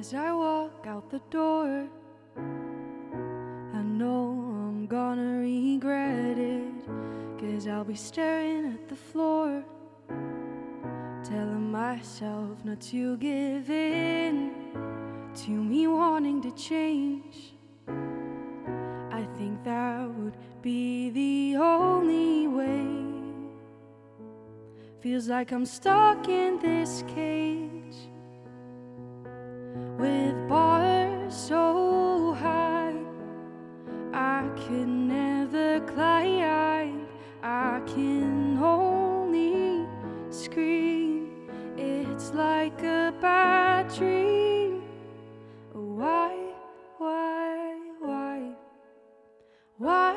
As I walk out the door, I know I'm gonna regret it. Cause I'll be staring at the floor, telling myself not to give in to me wanting to change. I think that would be the only way. Feels like I'm stuck in this cage could never climb, I can only scream. It's like a bad dream. Why, why, why, why,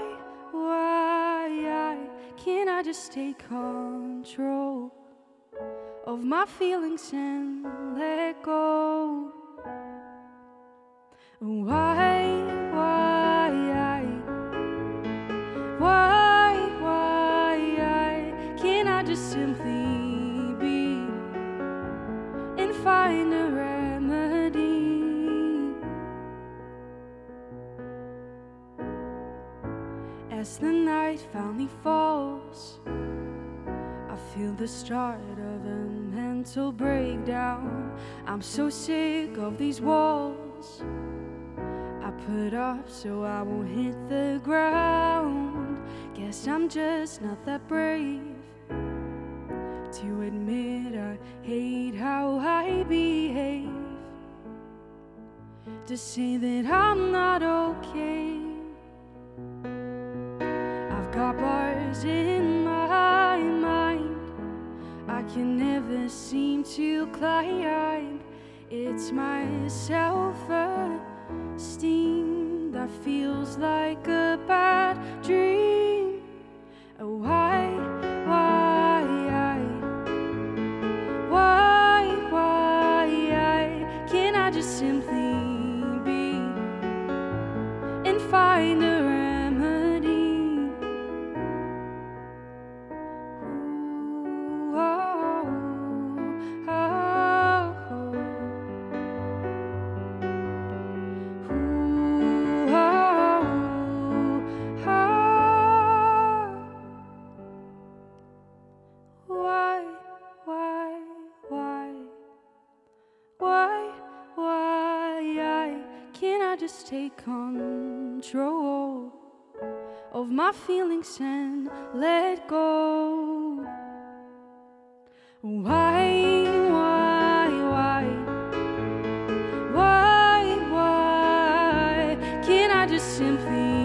why? Can I just take control of my feelings and let go? Why, a remedy? As the night finally falls, I feel the start of a mental breakdown. I'm so sick of these walls I put up so I won't hit the ground. Guess I'm just not that brave To say that I'm not okay. I've got bars in my mind. I can never seem to climb. It's my self esteem that feels like a bad dream. Oh, why, why, I, why, why, can I just simply just take control of my feelings and let go. Why, why, why? Why, why? Can I just simply?